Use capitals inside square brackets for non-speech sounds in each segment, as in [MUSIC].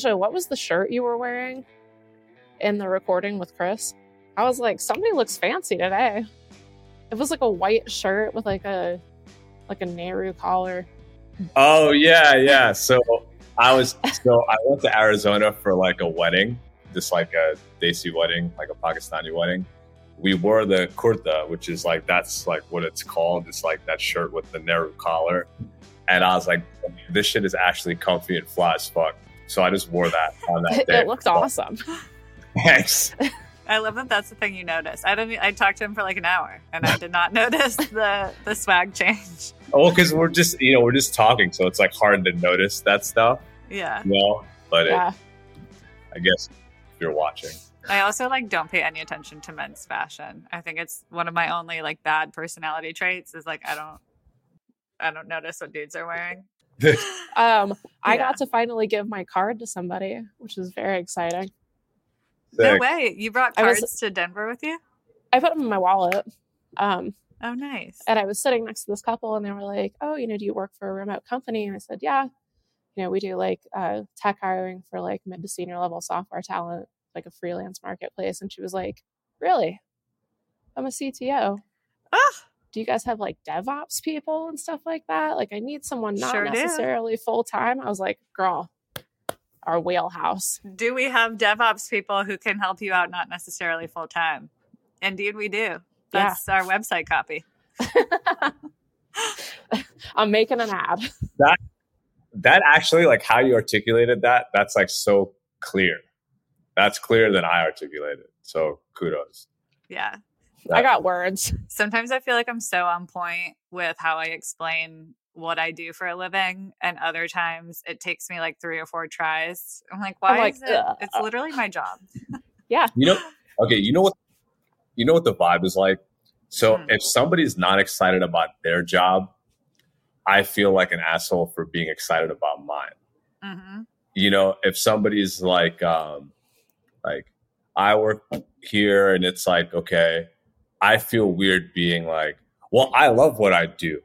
What was the shirt you were wearing in the recording with Chris? I was like, somebody looks fancy today. It was like a white shirt with like a like a Nehru collar. Oh yeah, yeah. So I was so I went to Arizona for like a wedding, just like a Desi wedding, like a Pakistani wedding. We wore the kurta, which is like that's like what it's called. It's like that shirt with the Nehru collar. And I was like, this shit is actually comfy and flat as fuck. So I just wore that on that [LAUGHS] day. it looked awesome. [LAUGHS] Thanks. I love that that's the thing you notice. I don't. I talked to him for like an hour, and I did not [LAUGHS] notice the the swag change. Oh, because we're just you know we're just talking, so it's like hard to notice that stuff. Yeah. You know, but it, Yeah. I guess if you're watching, I also like don't pay any attention to men's fashion. I think it's one of my only like bad personality traits is like I don't I don't notice what dudes are wearing. [LAUGHS] Um, I Yeah. got to finally give my card to somebody, which is very exciting. No way. You brought I was- cards to Denver with you? I put them in my wallet. Um, Oh nice. and I was sitting next to this couple, and they were like, "Oh, you know, do you work for a remote company?" And I said, "Yeah, you know, we do like uh, tech hiring for like mid to senior level software talent, like a freelance marketplace." And she was like, "Really? I'm a CTO. Ah, Do you guys have like DevOps people and stuff like that? Like, I need someone not Sure necessarily full time." I was like, "Girl, our wheelhouse." do we have DevOps people who can help you out not necessarily full time? Indeed we do. That's our website copy. [LAUGHS] I'm making an ad. that actually like how you articulated that. That's like so clear. That's clearer than I articulated. So kudos. Yeah. I got words. [LAUGHS] Sometimes I feel like I'm so on point with how I explain what I do for a living, and other times it takes me like three or four tries. I'm like, why like, is it? "Ugh." It's literally my job. [LAUGHS] Yeah. You know, okay, you know what you know what the vibe is like? So Hmm. if somebody's not excited about their job, I feel like an asshole for being excited about mine. hmm You know, if somebody's like um like I work here and it's like, okay, I feel weird being like, well, I love what I do.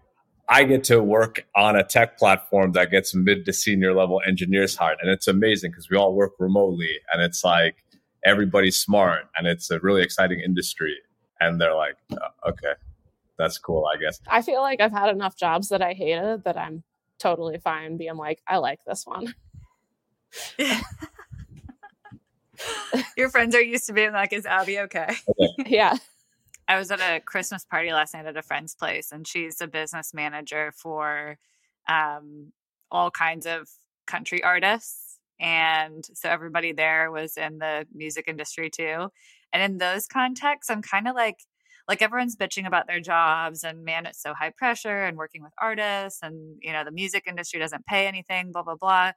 I get to work on a tech platform that gets mid to senior level engineers hired. And it's amazing because we all work remotely and it's like everybody's smart and it's a really exciting industry. And they're like, "Oh, okay, that's cool, I guess. I feel like I've had enough jobs that I hated that I'm totally fine being like, I like this one. [LAUGHS] [LAUGHS] Your friends are used to being like, "Is Abby okay?" yeah. I was at a Christmas party last night at a friend's place, and she's a business manager for um, all kinds of country artists. And so everybody there was in the music industry too. And in those contexts, I'm kind of like, like everyone's bitching about their jobs, and man, it's so high pressure, and working with artists, and you know, the music industry doesn't pay anything, blah, blah, blah.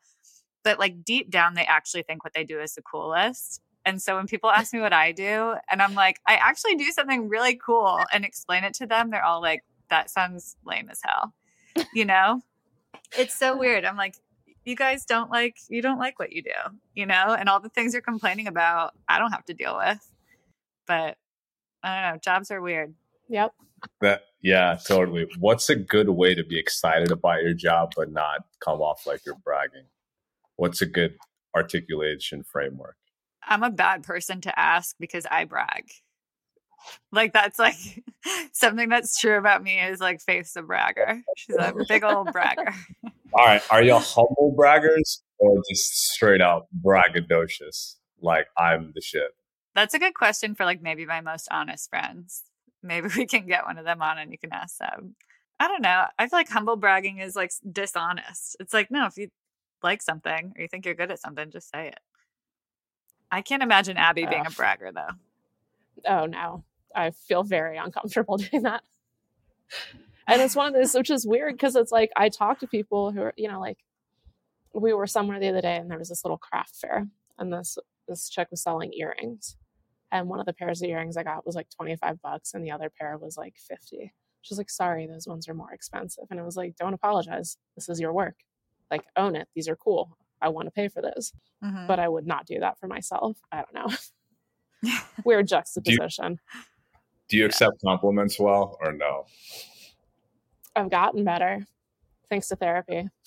But like deep down, they actually think what they do is the coolest. And so when people ask me what I do, and I'm like, I actually do something really cool [LAUGHS] and explain it to them, they're all like, that sounds lame as hell. [LAUGHS] You know? It's so weird. I'm like, you guys don't like, you don't like what you do, you know? And all the things you're complaining about, I don't have to deal with. But I don't know, jobs are weird. Yep. That yeah, totally. What's a good way to be excited about your job but not come off like you're bragging? What's a good articulation framework? I'm a bad person to ask because I brag. Like that's like [LAUGHS] something that's true about me is like Faith's a bragger. She's a [LAUGHS] big old bragger. All right, are you [LAUGHS] humble braggers or just straight out braggadocious? Like I'm the shit. That's a good question for like maybe my most honest friends. Maybe we can get one of them on and you can ask them. I don't know. I feel like humble bragging is like dishonest. It's like, no, if you like something or you think you're good at something, just say it. I can't imagine Abby being a bragger though. Oh no. I feel very uncomfortable [LAUGHS] doing that. And it's one of those, which is weird because it's like I talk to people who are, you know, like we were somewhere the other day and there was this little craft fair and this this chick was selling earrings. And one of the pairs of earrings I got was like 25 bucks and the other pair was like 50. She's like, sorry, those ones are more expensive. And I was like, don't apologize. This is your work. Like, own it. These are cool. I want to pay for those. Mhm. But I would not do that for myself. I don't know. [LAUGHS] [LAUGHS] Weird juxtaposition. Do you accept compliments well or no? I've gotten better thanks to therapy. [LAUGHS]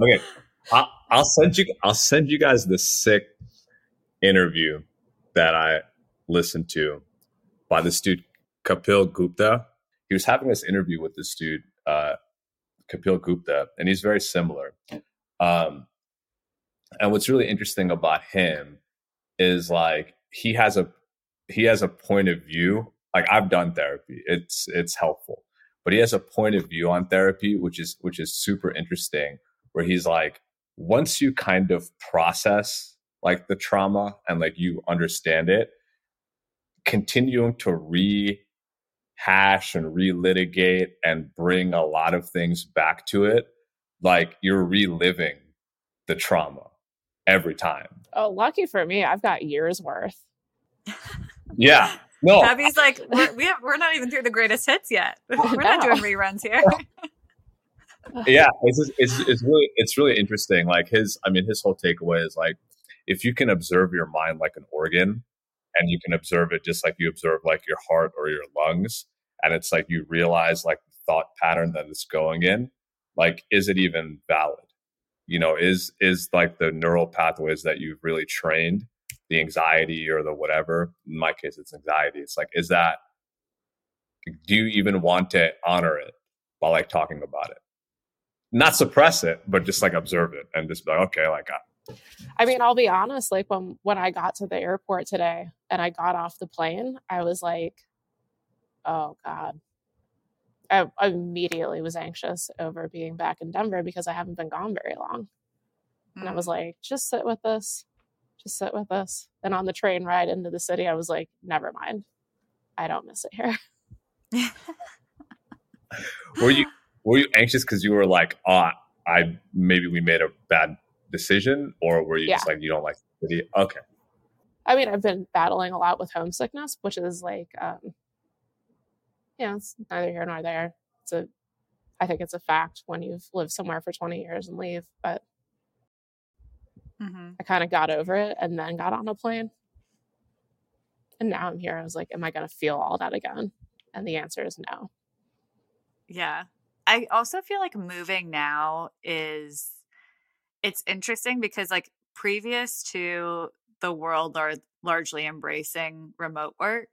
Okay, I'll, I'll send you. I'll send you guys the sick interview that I listened to by this dude Kapil Gupta. He was having this interview with this dude uh, Kapil Gupta, and he's very similar. Um, and what's really interesting about him is like he has a he has a point of view. Like I've done therapy; it's it's helpful, but he has a point of view on therapy, which is which is super interesting. Where he's like, once you kind of process like the trauma and like you understand it, continuing to rehash and relitigate and bring a lot of things back to it, like you're reliving the trauma every time. Oh, lucky for me, I've got years worth. Yeah. No. Abby's like, we're, we have, we're not even through the greatest hits yet. [LAUGHS] We're not doing reruns here. [LAUGHS] yeah, it's, just, it's it's really it's really interesting. Like his, I mean, his whole takeaway is like, if you can observe your mind like an organ, and you can observe it just like you observe like your heart or your lungs, and it's like you realize like the thought pattern that it's going in, like is it even valid? You know, is is like the neural pathways that you've really trained, the anxiety or the whatever. In my case, it's anxiety. It's like, is that do you even want to honor it by like talking about it? Not suppress it, but just like observe it and just be like, okay, like uh, I mean, I'll be honest, like when when I got to the airport today and I got off the plane, I was like, oh God. I, I immediately was anxious over being back in Denver because I haven't been gone very long. And I was Mm. like, just sit with this. Just sit with this. And on the train ride into the city, I was like, never mind. I don't miss it here. [LAUGHS] were you were you anxious because you were like, oh, I maybe we made a bad decision, or were you just like you don't like the city? Okay, I mean, I've been battling a lot with homesickness, which is like, um, yeah, it's neither here nor there. It's a, I think it's a fact when you've lived somewhere for 20 years and leave, but hmm I kind of got over it and then got on a plane. And now I'm here. I was like, am I going to feel all that again? And the answer is no. Yeah. I also feel like moving now is it's interesting because like previous to the world are largely embracing remote work,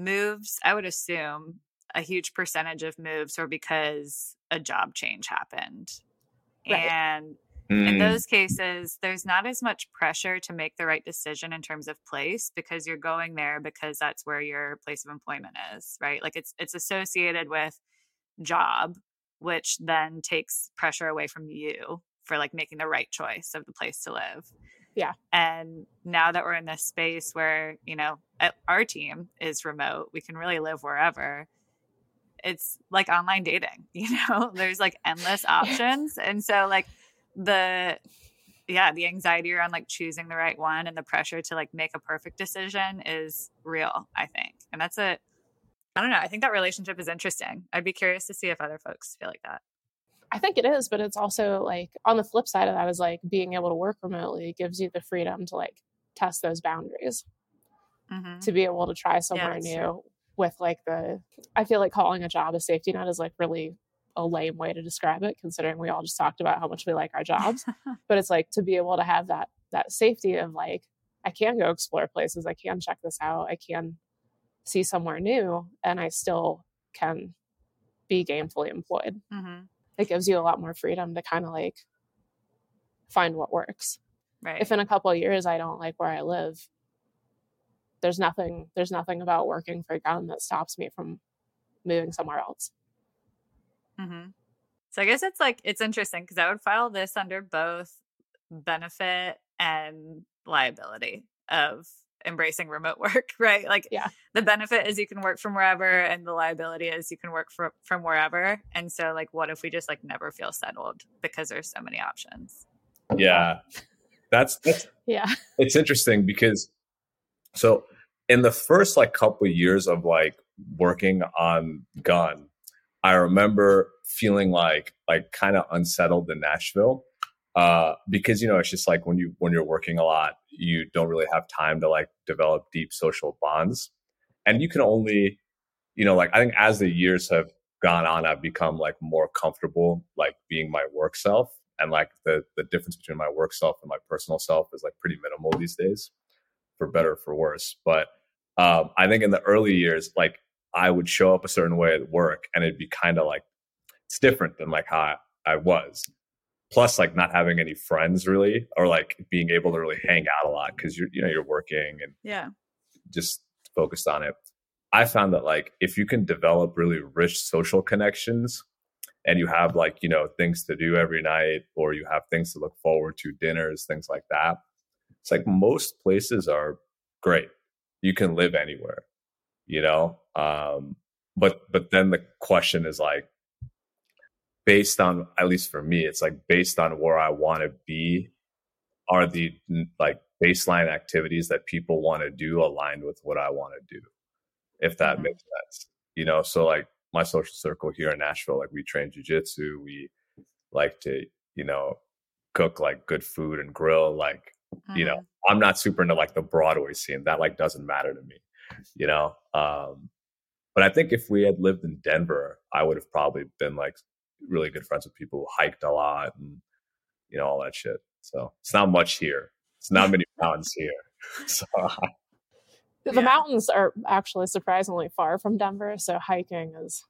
moves, I would assume a huge percentage of moves were because a job change happened. Right. And in Mm, those cases, there's not as much pressure to make the right decision in terms of place because you're going there because that's where your place of employment is, right? Like it's it's associated with job, which then takes pressure away from you for like making the right choice of the place to live. Yeah. And now that we're in this space where, you know, our team is remote, we can really live wherever. It's like online dating, [LAUGHS] you know, there's like endless [LAUGHS] options. And so, like, the, yeah, the anxiety around like choosing the right one and the pressure to like make a perfect decision is real, I think. And that's a, I don't know. I think that relationship is interesting. I'd be curious to see if other folks feel like that. I think it is, but it's also like on the flip side of that is like being able to work remotely gives you the freedom to like test those boundaries, hmm to be able to try somewhere that's new with like the, I feel like calling a job a safety net is like really a lame way to describe it, considering we all just talked about how much we like our jobs. [LAUGHS] but it's like to be able to have that that safety of like i can go explore places i can check this out i can see somewhere new and i still can be gainfully employed. Hmm it gives you a lot more freedom to kind of like find what works. Right. if in a couple of years i don't like where i live there's nothing there's nothing about working for a gun that stops me from moving somewhere else. Hmm So I guess it's like it's interesting because I would file this under both benefit and liability of embracing remote [LAUGHS] work, right? Like Yeah. the benefit is you can work from wherever and the liability is you can work from from wherever. And so like what if we just like never feel settled because there's so many options? yeah, that's that's yeah [LAUGHS] it's interesting because so in the first like couple years of like working on gun i remember feeling like like kind of unsettled in nashville uh because you know it's just like when you when you're working a lot you don't really have time to like develop deep social bonds and you can only you know like i think as the years have gone on i've become like more comfortable like being my work self and like the the difference between my work self and my personal self is like pretty minimal these days, for better or for worse. But um, I think in the early years, like I would show up a certain way at work, and it'd be kind of like it's different than like how I, I was. Plus, like not having any friends really, or like being able to really hang out a lot because you're you know you're working and Yeah. just focused on it. I found that like if you can develop really rich social connections and you have like, you know, things to do every night or you have things to look forward to, dinners, things like that. It's like most places are great. You can live anywhere, you know? Um but but then the question is like based on at least for me, it's like based on where I want to be are the like baseline activities that people want to do aligned with what I want to do, if that Mhm. makes sense. You know, so like my social circle here in Nashville, like we train jujitsu, we like to, you know, cook like good food and grill. Like, you know, Mhm. I'm not super into like the Broadway scene. That like doesn't matter to me, you know. Um, but I think if we had lived in Denver, I would have probably been like really good friends with people who hiked a lot and you know all that shit. So it's not much here. It's not many [LAUGHS] mountains here. [LAUGHS] So The Yeah. mountains are actually surprisingly far from Denver, so hiking is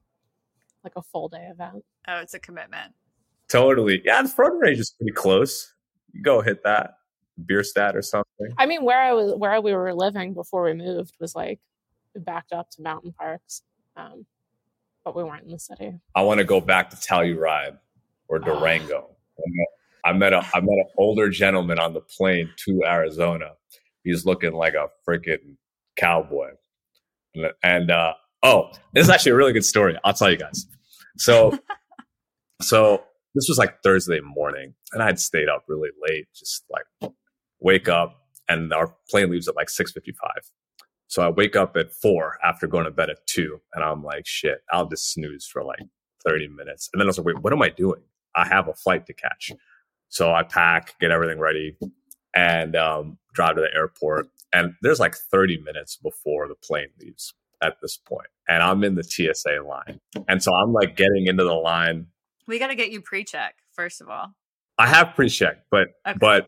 like a full day event. Oh, it's a commitment. totally, yeah. The front range is pretty close. You go hit that Bierstadt or something. I mean, where I was, where we were living before we moved was like backed up to mountain parks, um, but we weren't in the city. I want to go back to Telluride or Ah. Durango. I met a I met an older gentleman on the plane to Arizona. He's looking like a freaking cowboy. And uh, oh, this is actually a really good story. I'll tell you guys. So, [LAUGHS] so this was like Thursday morning, and I had stayed up really late, just like wake up, and our plane leaves at like six fifty five. So I wake up at four after going to bed at two, and I'm like, shit, I'll just snooze for like 30 minutes. And then I was like, wait, what am I doing? I have a flight to catch. So I pack, get everything ready, and um, drive to the airport. And there's like 30 minutes before the plane leaves at this point. And I'm in the TSA line. And so I'm like getting into the line. We got to get you pre-check first of all. I have pre-check, but Okay. but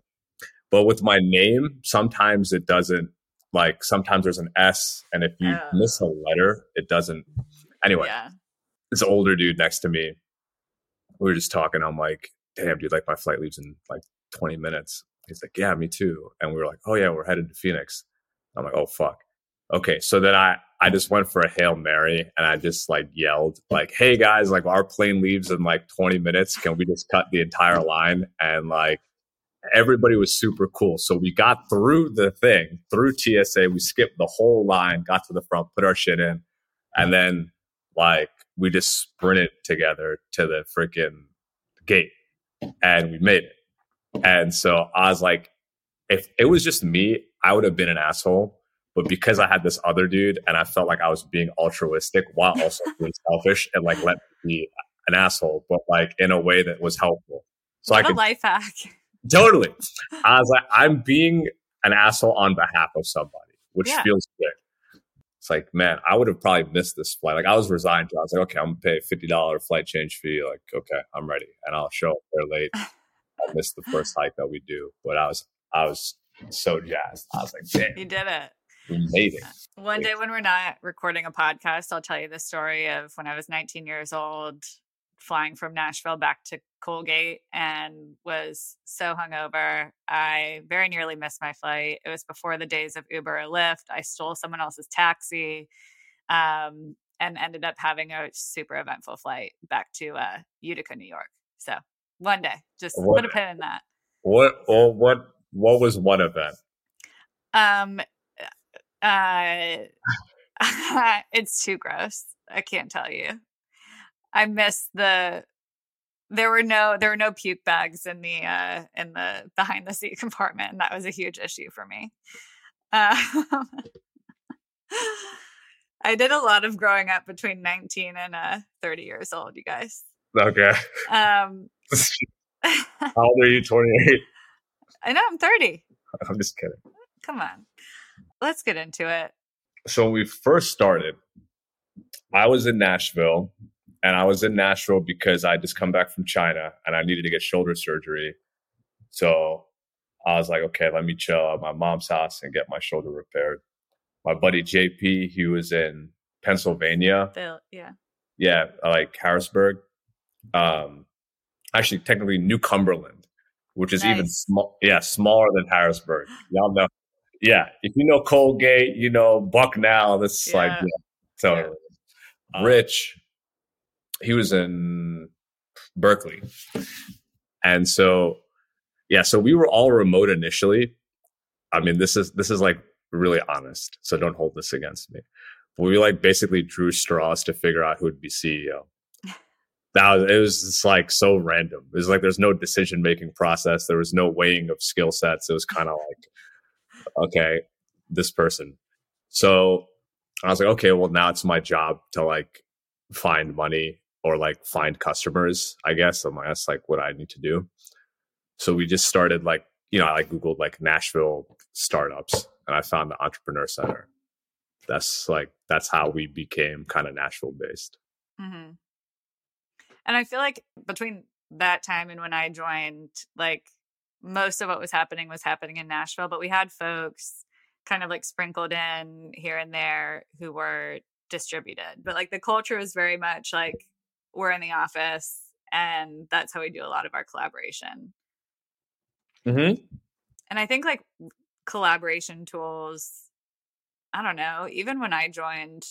but with my name, sometimes it doesn't like sometimes there's an S and if you Oh. miss a letter, it doesn't anyway. Yeah. this older dude next to me. We were just talking. I'm like, damn, dude, like my flight leaves in like 20 minutes. He's like, yeah, me too. And we were like, oh yeah, we're headed to Phoenix. I'm like, oh fuck. Okay, so then I I just went for a hail mary and I just like yelled like, hey guys, like our plane leaves in like 20 minutes. Can we just cut the entire line? And like everybody was super cool. So we got through the thing through TSA. We skipped the whole line, got to the front, put our shit in, and then like we just sprinted together to the freaking gate and we made it. And so I was like, if it was just me, I would have been an asshole. But because I had this other dude and I felt like I was being altruistic while also [LAUGHS] being selfish and like let me be an asshole, but like in a way that was helpful. So what I a could life hack. Totally. I was like, I'm being an asshole on behalf of somebody, which Yeah. feels good. It's like, man, I would have probably missed this flight. Like I was resigned to. I was like, okay, I'm gonna pay a fifty dollar flight change fee. Like, okay, I'm ready, and I'll show up there late. [LAUGHS] I missed the first hike that we do, but I was, I was so jazzed. I was like, damn, You did it. we made it. Uh, one day when we're not recording a podcast, I'll tell you the story of when I was 19 years old, flying from Nashville back to Colgate and was so hungover. I very nearly missed my flight. It was before the days of Uber or Lyft. I stole someone else's taxi um, and ended up having a super eventful flight back to uh, Utica, New York. So one day, just One put a pin in that. What? Or what? What was one event? Um, uh, [LAUGHS] it's too gross. I can't tell you. I miss the. There were no there were no puke bags in the uh in the behind the seat [LAUGHS] compartment, and that was a huge issue for me. Um, [LAUGHS] I did a lot of growing up between 19 and uh 30 years old, you guys. Okay. Um, [LAUGHS] How old are you? Twenty eight. I know I'm 30. I'm just kidding. Come on, let's get into it. so when we first started, I was in Nashville and I was in Nashville because I just come back from China and I needed to get shoulder surgery. So I was like, okay, let me chill at my mom's house and get my shoulder repaired. My buddy JP, he was in Pennsylvania. Phil, yeah. Yeah, like Harrisburg. Um, actually, technically New Cumberland, which is even small. Yeah, smaller than Harrisburg. Y'all know. Yeah, if you know Colgate, you know Bucknell. That's like Yeah. yeah, totally. Rich, he was in Berkeley, and so yeah, so we were all remote initially. I mean, this is this is like really honest, so don't hold this against me. But we like basically drew straws to figure out who would be CEO. [LAUGHS] That was, it was just like so random. It was like there's no decision making process. There was no weighing of skill sets. It was kind of like, okay, this person. So I was like, okay, well now it's my job to like find money or like find customers. I guess I'm like, that's like what I need to do. So we just started like you know I like googled like Nashville startups and I found the Entrepreneur Center. That's like that's how we became kind of Nashville based. hmm And I feel like between that time and when I joined, like most of what was happening was happening in Nashville, but we had folks kind of like sprinkled in here and there who were distributed. But like the culture was very much like we're in the office and that's how we do a lot of our collaboration. Mm-hmm. And I think like collaboration tools, I don't know, even when I joined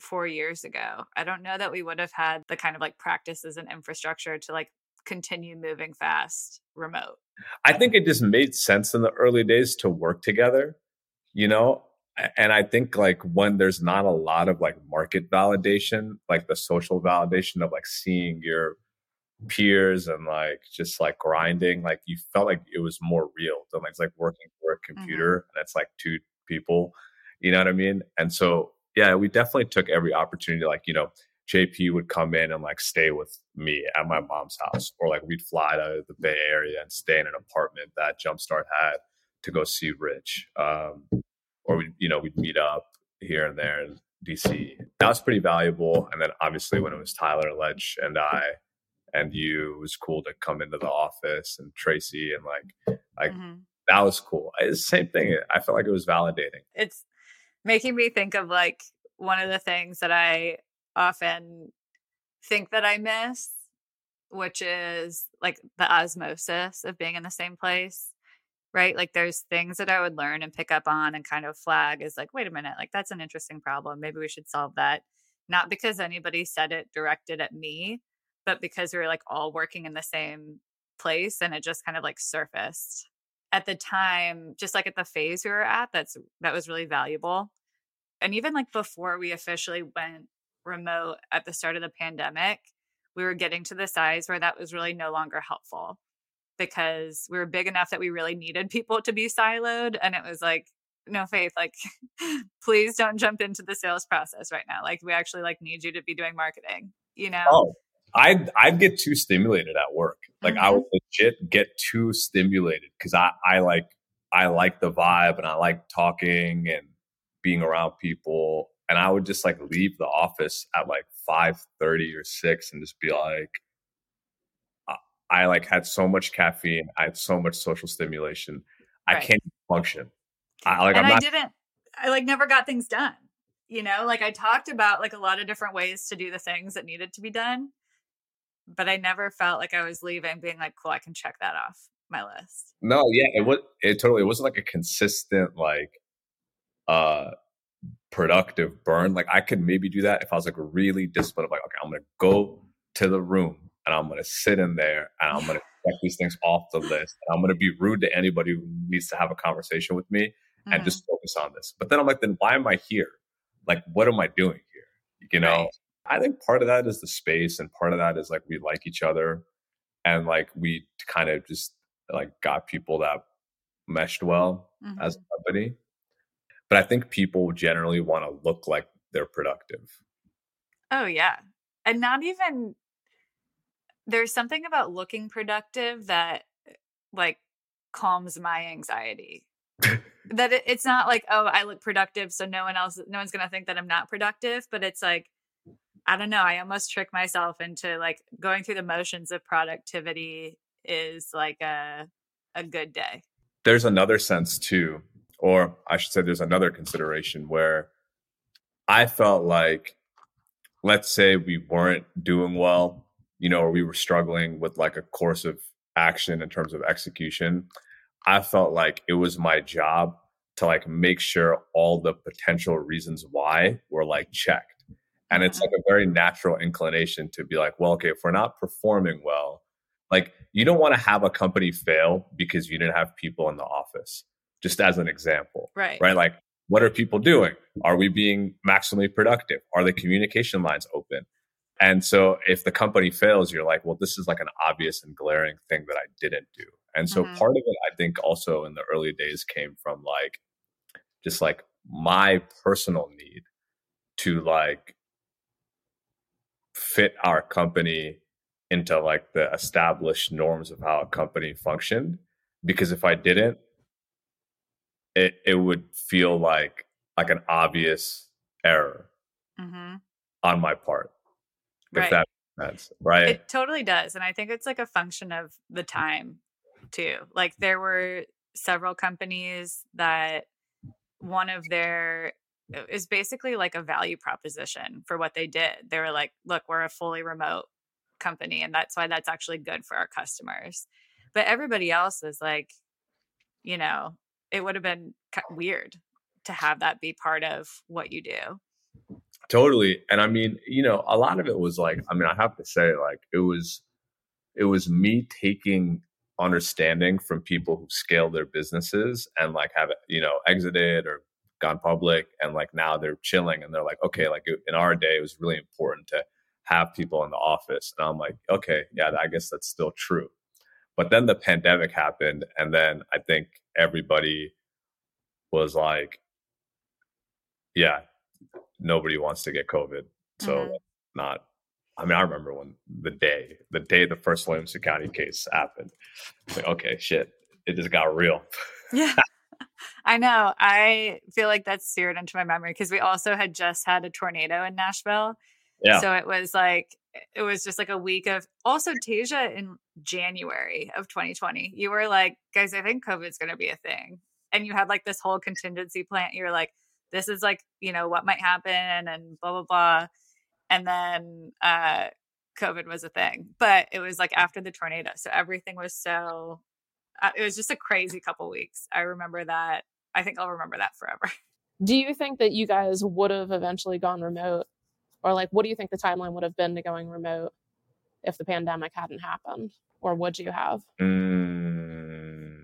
four years ago, I don't know that we would have had the kind of like practices and infrastructure to like continue moving fast remote. I think it just made sense in the early days to work together, you know? And I think like when there's not a lot of like market validation, like the social validation of like seeing your peers and like just like grinding, like you felt like it was more real than like it's like working for a computer and it's like two people, you know what I mean? And so yeah, we definitely took every opportunity like, you know, JP would come in and like stay with me at my mom's house, or like we'd fly to the Bay Area and stay in an apartment that Jumpstart had to go see Rich. Um, or we, you know, we'd meet up here and there in DC. That was pretty valuable. And then obviously when it was Tyler Ledge and I and you, it was cool to come into the office and Tracy and like like Mhm. that was cool. It's the same thing. I felt like it was validating. It's making me think of like one of the things that I often think that I miss, which is like the osmosis of being in the same place. Right. Like there's things that I would learn and pick up on and kind of flag is like, wait a minute, like that's an interesting problem. Maybe we should solve that. Not because anybody said it directed at me, but because we were like all working in the same place and it just kind of like surfaced. At the time, just like at the phase we were at, that's that was really valuable. And even like before we officially went remote at the start of the pandemic, we were getting to the size where that was really no longer helpful because we were big enough that we really needed people to be siloed. And it was like, no faith, like, [LAUGHS] please don't jump into the sales process right now. Like, we actually like need you to be doing marketing, you know? Oh, I'd I'd get too stimulated at work. Like I mm-hmm. would legit get too stimulated because I I like I like the vibe and I like talking and being around people. And I would just like leave the office at like five thirty or six and just be like, I- I like had so much caffeine. I had so much social stimulation. I can't function. I like and I'm I not. didn't, I like never got things done. You know, like I talked about like a lot of different ways to do the things that needed to be done, but I never felt like I was leaving being like, cool, I can check that off my list. No, yeah, it was it totally it wasn't like a consistent like uh productive burn. Like I could maybe do that if I was like really disciplined like, okay, I'm gonna go to the room and I'm gonna sit in there and I'm gonna [LAUGHS] check these things off the list. And I'm gonna be rude to anybody who needs to have a conversation with me and Mhm. just focus on this. But then I'm like, then why am I here? Like, what am I doing here? You know, Right. I think part of that is the space, and part of that is like we like each other, and like we kind of just like got people that meshed well Mhm. as a company. But I think people generally want to look like they're productive. Oh yeah. And not even there's something about looking productive that eh, like calms my anxiety. [LAUGHS] that it, it's not like, oh, I look productive, so no one else no one's gonna think that I'm not productive, but it's like I don't know. I almost trick myself into like going through the motions of productivity is like a a good day. There's another sense too, or I should say there's another consideration where I felt like let's say we weren't doing well, you know, or we were struggling with like a course of action in terms of execution. I felt like it was my job to like make sure all the potential reasons why were like checked. And it's like mm-hmm. a very natural inclination to be like, well, okay, if we're not performing well, like you don't want to have a company fail because you didn't have people in the office, just as an example. Right. Right. Like, what are people doing? Are we being maximally productive? Are the communication lines open? And so if the company fails, you're like, well, this is like an obvious and glaring thing that I didn't do. And so mm-hmm. part of it, I think, also in the early days came from like just like my personal need to like fit our company into like the established norms of how a company functioned because if i didn't it it would feel like like an obvious error mm-hmm. on my part right. if that sense right it totally does and i think it's like a function of the time too like there were several companies that one of their is basically like a value proposition for what they did. They were like, look, we're a fully remote company and that's why that's actually good for our customers. But everybody else is like, you know, it would have been weird to have that be part of what you do. Totally. And I mean, you know, a lot of it was like, I mean, I have to say like it was it was me taking understanding from people who scale their businesses and like have you know exited or gone public and like now they're chilling and they're like okay like in our day it was really important to have people in the office and i'm like okay yeah i guess that's still true but then the pandemic happened and then i think everybody was like yeah nobody wants to get covid so mm-hmm. not I mean, I remember when the day, the day the first Williamson County case happened. Like, okay, shit, it just got real. Yeah. [LAUGHS] I know. I feel like that's seared into my memory because we also had just had a tornado in Nashville. Yeah. So it was like, it was just like a week of also Tasia in January of 2020. You were like, guys, I think COVID's going to be a thing. And you had like this whole contingency plan. You're like, this is like, you know, what might happen and blah, blah, blah. And then uh covid was a thing but it was like after the tornado so everything was so uh, it was just a crazy couple weeks. I remember that i think i'll remember that forever. [LAUGHS] Do you think that you guys would have eventually gone remote? Or like what do you think the timeline would have been to going remote if the pandemic hadn't happened? Or would you have? Mm,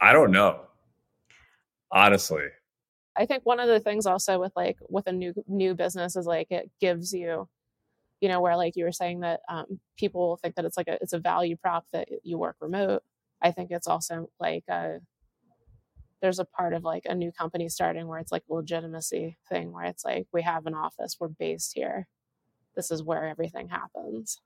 i don't know. Honestly I think one of the things also with like with a new new business is like it gives you, you know, where like you were saying that um, people think that it's like a it's a value prop that you work remote. I think it's also like a there's a part of like a new company starting where it's like a legitimacy thing where it's like we have an office, we're based here. This is where everything happens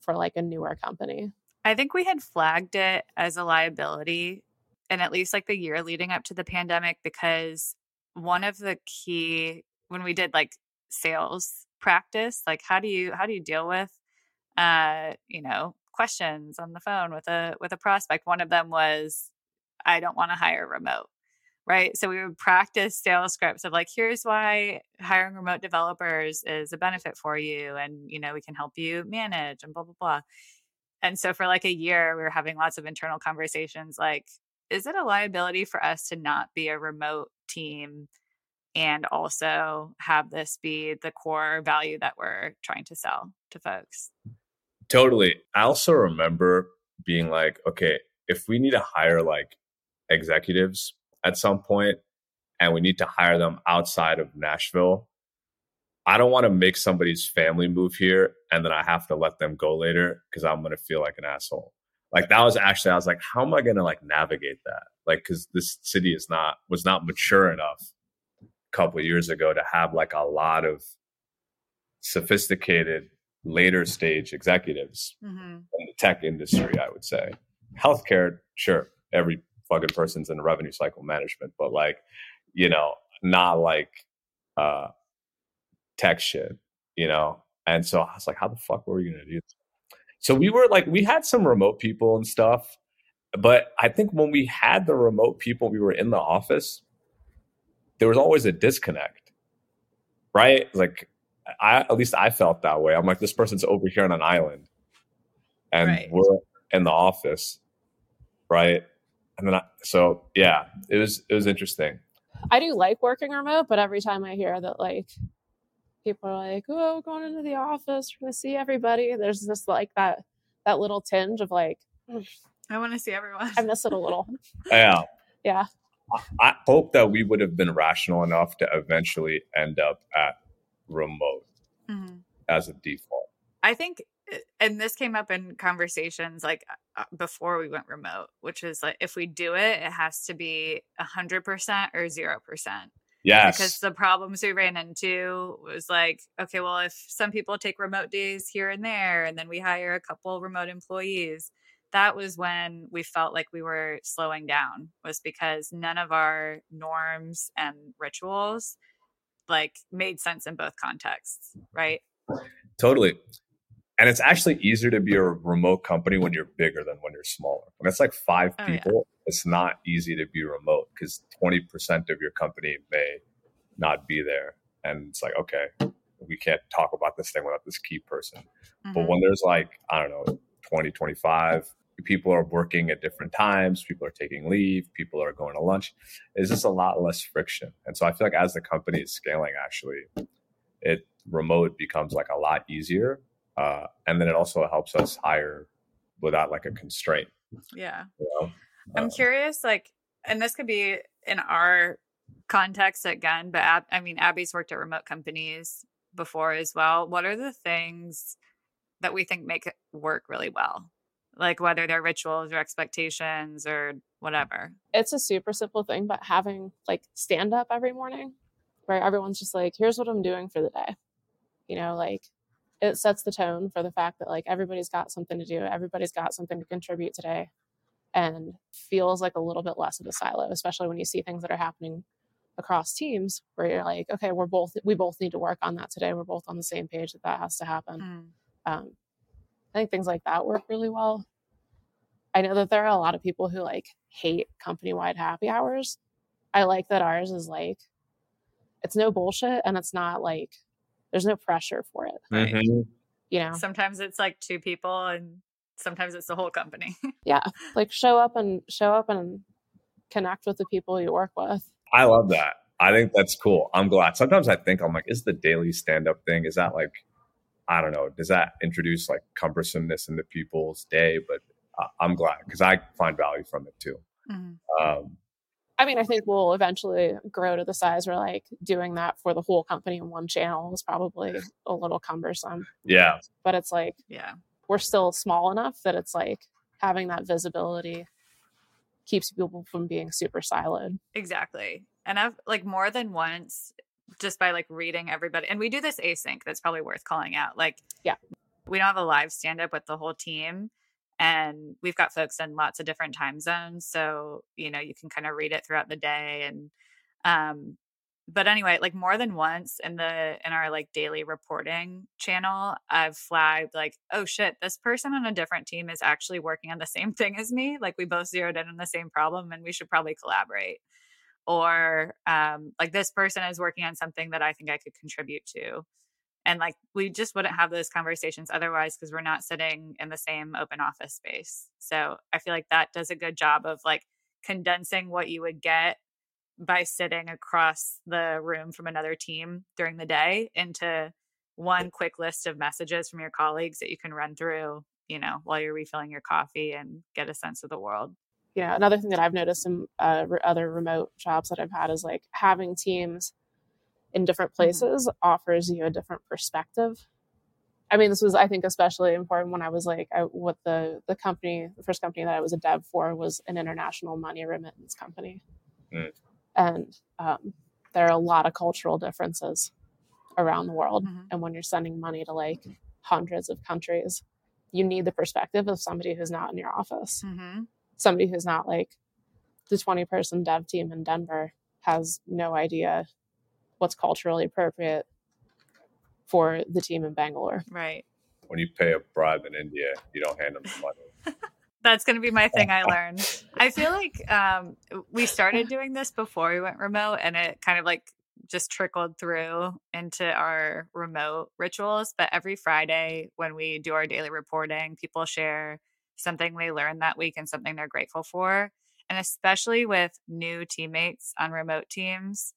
for like a newer company. I think we had flagged it as a liability and at least like the year leading up to the pandemic because one of the key when we did like sales practice like how do you how do you deal with uh you know questions on the phone with a with a prospect? One of them was i don't want to hire remote right? So we would practice sales scripts of like here's why hiring remote developers is a benefit for you and you know we can help you manage and blah blah blah. And so for like a year we were having lots of internal conversations like is it a liability for us to not be a remote team and also have this be the core value that we're trying to sell to folks? Totally. I also remember being like, okay, if we need to hire like executives at some point and we need to hire them outside of Nashville, I don't want to make somebody's family move here and then I have to let them go later because I'm going to feel like an asshole like that was actually i was like how am i gonna like navigate that like because this city is not was not mature enough a couple years ago to have like a lot of sophisticated later stage executives mm-hmm. in the tech industry i would say healthcare sure every fucking person's in revenue cycle management but like you know not like uh tech shit you know. And so I was like, how the fuck were we gonna do this? So we were like, we had some remote people and stuff, but I think when we had the remote people, we were in the office, there was always a disconnect, right? Like, I at least I felt that way. I'm like, this person's over here on an island, and right. we're in the office, right? And then I, so yeah, it was it was interesting. I do like working remote, but every time I hear that like people are like, "Oh, going into the office, we're gonna see everybody," there's just like that that little tinge of like, I want to see everyone. I miss it a little. [LAUGHS] yeah. Yeah. I hope that we would have been rational enough to eventually end up at remote mm-hmm. as a default. I think, uh, and this came up in conversations like uh, before we went remote, which is like if we do it, it has to be a hundred percent or zero percent. Yes. Because the problems we ran into was like, okay, well, if some people take remote days here and there, and then we hire a couple remote employees, that was when we felt like we were slowing down, was because none of our norms and rituals like made sense in both contexts, right? Totally. And it's actually easier to be a remote company when you're bigger than when you're smaller. When it's like five oh, people, yeah. it's not easy to be remote because 20% of your company may not be there. And it's like, okay, we can't talk about this thing without this key person. Mm-hmm. But when there's like, I don't know, 20, 25, people are working at different times, people are taking leave, people are going to lunch. It's just a lot less friction. And so I feel like as the company is scaling, actually, it remote becomes like a lot easier uh, and then it also helps us hire without like a constraint. Yeah. You know? I'm uh, curious, like, and this could be in our context again, but Ab- I mean, Abby's worked at remote companies before as well. What are the things that we think make it work really well? Like whether they're rituals or expectations or whatever. It's a super simple thing, but having like stand up every morning where everyone's just like, here's what I'm doing for the day. You know, like it sets the tone for the fact that like everybody's got something to do, everybody's got something to contribute today, and feels like a little bit less of a silo, especially when you see things that are happening across teams where you're like, okay, we're both we both need to work on that today. We're both on the same page that that has to happen. Mm. Um, I think things like that work really well. I know that there are a lot of people who like hate company wide happy hours. I like that ours is like, it's no bullshit and it's not like there's no pressure for it. Right? Mm-hmm. You know, sometimes it's like two people and sometimes it's the whole company. [LAUGHS] yeah. Like show up and show up and connect with the people you work with. I love that. I think that's cool. I'm glad. Sometimes I think I'm like, is the daily stand up thing, is that like, I don't know, does that introduce like cumbersomeness into people's day? But I'm glad because I find value from it too. Mm-hmm. Um, I mean, I think we'll eventually grow to the size where like doing that for the whole company in one channel is probably a little cumbersome. Yeah. But it's like, yeah, we're still small enough that it's like having that visibility keeps people from being super siloed. Exactly. And I've like more than once just by like reading everybody and we do this async that's probably worth calling out. Like, yeah, we don't have a live stand up with the whole team and we've got folks in lots of different time zones so you know you can kind of read it throughout the day and um but anyway like more than once in the in our like daily reporting channel i've flagged like oh shit this person on a different team is actually working on the same [LAUGHS] thing as me like we both zeroed in on the same problem and we should probably collaborate. Or um like this person is working on something that i think i could contribute to and like we just wouldn't have those conversations otherwise because we're not sitting in the same open office space. So i feel like that does a good job of like condensing what you would get by sitting across the room from another team during the day into one quick list of messages from your colleagues that you can run through you know while you're refilling your coffee and get a sense of the world. Yeah another thing that i've noticed in uh, other remote jobs that i've had is like having teams in different mm-hmm. places mm-hmm. offers you a different perspective. I mean, this was, I think, especially important when I was like, I, what the the company, the first company that I was a dev for was an international money remittance company, mm. and um, there are a lot of cultural differences around the world. Mm-hmm. And when you're sending money to like hundreds of countries, you need the perspective of somebody who's not in your office, mm-hmm. somebody who's not like the 20 person dev team in Denver has no idea what's culturally appropriate for the team in Bangalore. Right. When you pay a bribe in India, you don't hand them the money. [LAUGHS] That's going to be my thing I [LAUGHS] learned. I feel like um, we started doing this before we went remote, and it kind of like just trickled through into our remote rituals. But every Friday, when we do our daily reporting, people share something they learned that week and something they're grateful for. And especially with new teammates on remote teams,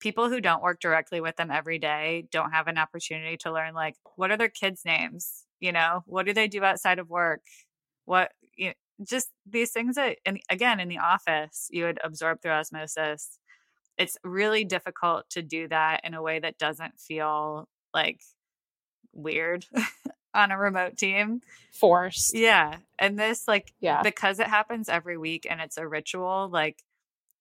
people who don't work directly with them every day don't have an opportunity to learn like what are their kids' names? You know, what do they do outside of work? What you know, just these things that and again in the office you would absorb through osmosis it's really difficult to do that in a way that doesn't feel like weird [LAUGHS] on a remote team Forced. yeah and this like Yeah. because it happens every week and it's a ritual like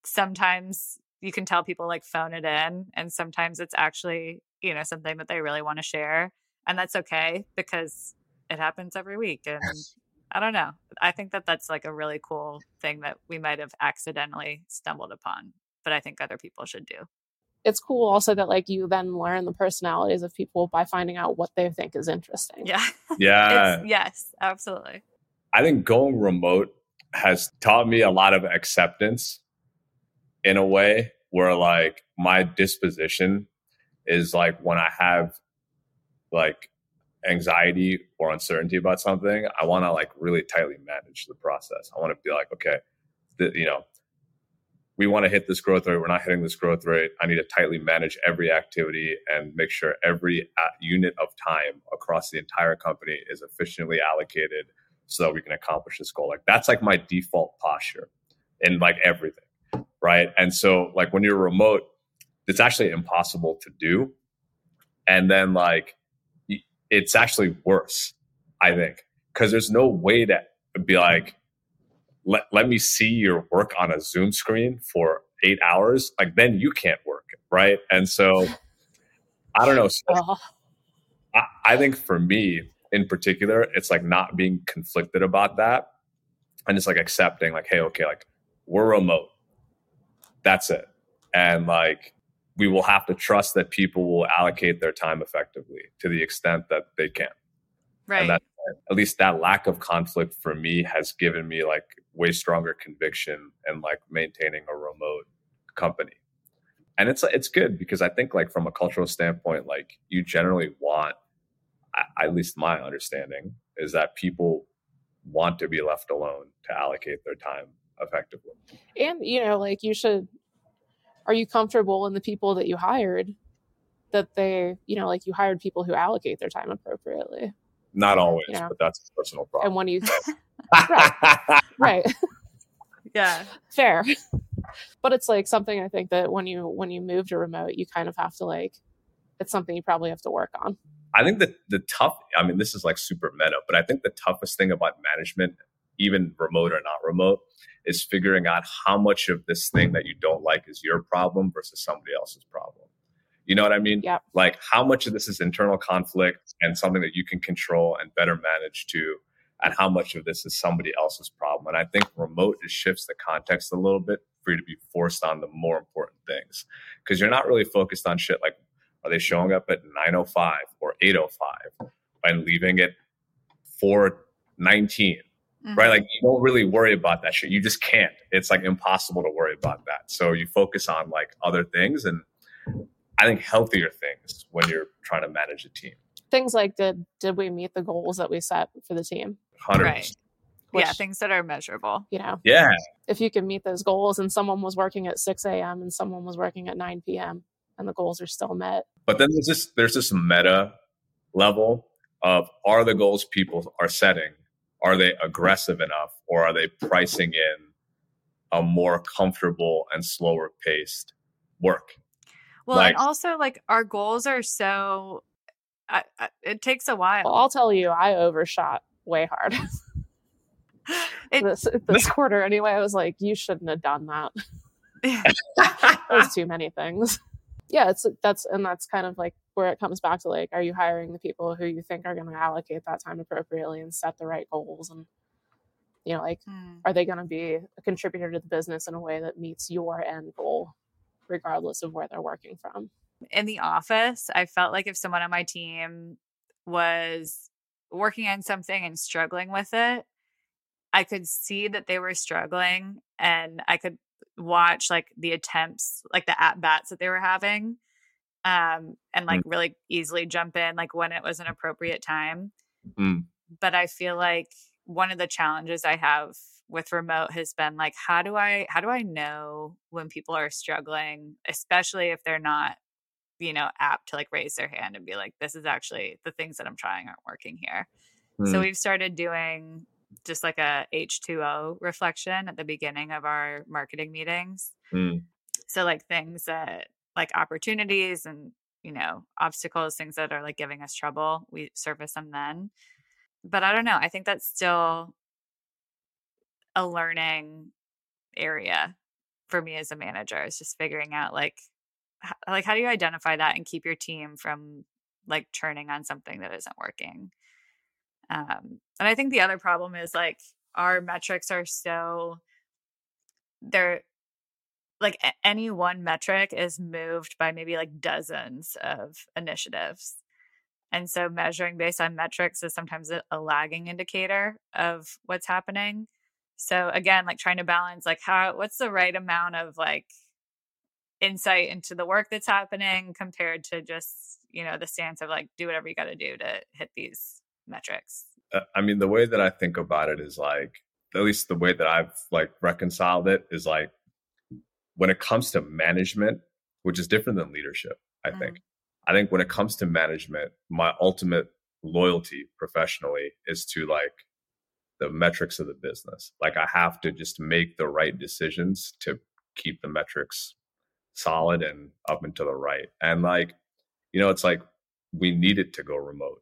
sometimes you can tell people like phone it in and sometimes it's actually you know something that they really want to share and that's okay because it happens every week and i don't know i think that that's like a really cool thing that we might have accidentally stumbled upon but i think other people should do It's cool also that like you then learn the personalities of people by finding out what they think is interesting. yeah [LAUGHS] Yeah. it's, yes absolutely I think going remote has taught me a lot of acceptance in a way where like my disposition is like when I have like anxiety or uncertainty about something, I want to like really tightly manage the process. I want to be like, okay, the, you know, we want to hit this growth rate. We're not hitting this growth rate. I need to tightly manage every activity and make sure every uh, unit of time across the entire company is efficiently allocated so that we can accomplish this goal. Like that's like my default posture in like everything, right? And so like when you're remote, it's actually impossible to do. And then like it's actually worse, I think, because there's no way to be like, let, let me see your work on a Zoom screen for eight hours. Like then you can't work, right? And so I don't know. So [LAUGHS] Oh, I, I think for me in particular, it's like not being conflicted about that. And it's like accepting, like, hey, okay, like we're remote. That's it. And like we will have to trust that people will allocate their time effectively to the extent that they can. right And that at least that lack of conflict for me has given me like way stronger conviction and like maintaining a remote company. And it's it's good because I think like from a cultural standpoint, like you generally want, at least my understanding is that people want to be left alone to allocate their time effectively. and you know, like you should. Are you comfortable in the people that you hired? That they, you know, like you hired people who allocate their time appropriately. Not always, Yeah. but that's a personal problem. And when you, [LAUGHS] right. right, [LAUGHS] yeah fair. But it's like something I think that when you when you move to remote, you kind of have to like. It's something you probably have to work on. I think that the tough, I mean, this is like super meta, but I think the toughest thing about management, even remote or not remote, is figuring out how much of this thing that you don't like is your problem versus somebody else's problem. You know what I mean? Yep. Like how much of this is internal conflict and something that you can control and better manage to, and how much of this is somebody else's problem. And I think remote just shifts the context a little bit for you to be forced on the more important things because you're not really focused on shit like are they showing up at 905 or 805 and leaving at 419 Mhm. right like you don't really worry about that shit you just can't it's like impossible to worry about that so you focus on like other things and i think healthier things when you're trying to manage a team Things like did did we meet the goals that we set for the team? 100 Right. yeah things that are measurable You know, yeah if you can meet those goals and someone was working at 6 a.m. and someone was working at 9 p.m. and the goals are still met. but then there's this there's this meta level of are the goals people are setting are they aggressive enough or are they pricing in a more comfortable and slower paced work well Like- and also like our goals are so I, I, it takes a while Well, I'll tell you, I overshot way hard [LAUGHS] It- this [LAUGHS] this quarter. Anyway, I was like, you shouldn't have done that. [LAUGHS] That was too many things. Yeah, it's that's and that's kind of like where it comes back to like, are you hiring the people who you think are going to allocate that time appropriately and set the right goals and you know like Hmm. are they going to be a contributor to the business in a way that meets your end goal regardless of where they're working from In the office, I felt like if someone on my team was working on something and struggling with it, I could see that they were struggling and I could watch like the attempts, like the at bats that they were having, um, and like mm. really easily jump in like when it was an appropriate time. Mm. But I feel like one of the challenges I have with remote has been like how do I how do I know when people are struggling, especially if they're not you know apt to like raise their hand and be like this is actually the things that I'm trying aren't working here. Mm. So we've started doing just like a H2O reflection at the beginning of our marketing meetings. Mm. So like things that like opportunities and you know obstacles things that are like giving us trouble we surface them then but i don't know i think that's still a learning area for me as a manager is just figuring out like how, like how do you identify that and keep your team from like turning on something that isn't working um, and I think the other problem is like our metrics are so they're like any one metric is moved by maybe like dozens of initiatives. And so measuring based on metrics is sometimes a, a lagging indicator of what's happening. So again, like trying to balance like how what's the right amount of like insight into the work that's happening compared to just, you know, the stance of like do whatever you got to do to hit these metrics? Uh, I mean, the way that I think about it is like, at least the way that I've like reconciled it is like, when it comes to management, which is different than leadership, I mm. think. I think when it comes to management, my ultimate loyalty professionally is to like the metrics of the business. Like I have to just make the right decisions to keep the metrics solid and up and to the right. And like, you know, it's like we needed to go remote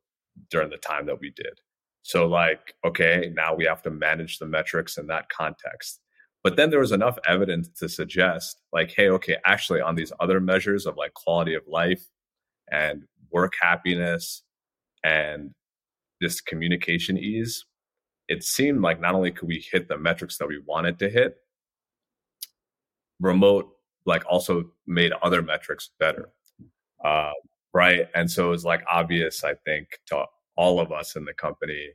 during the time that we did. So, like, okay, now we have to manage the metrics in that context. But then there was enough evidence to suggest, like, hey, okay, actually, on these other measures of like quality of life and work happiness and this communication ease, it seemed like not only could we hit the metrics that we wanted to hit, remote like also made other metrics better. Uh, right. And so it was like obvious, I think, to all of us in the company,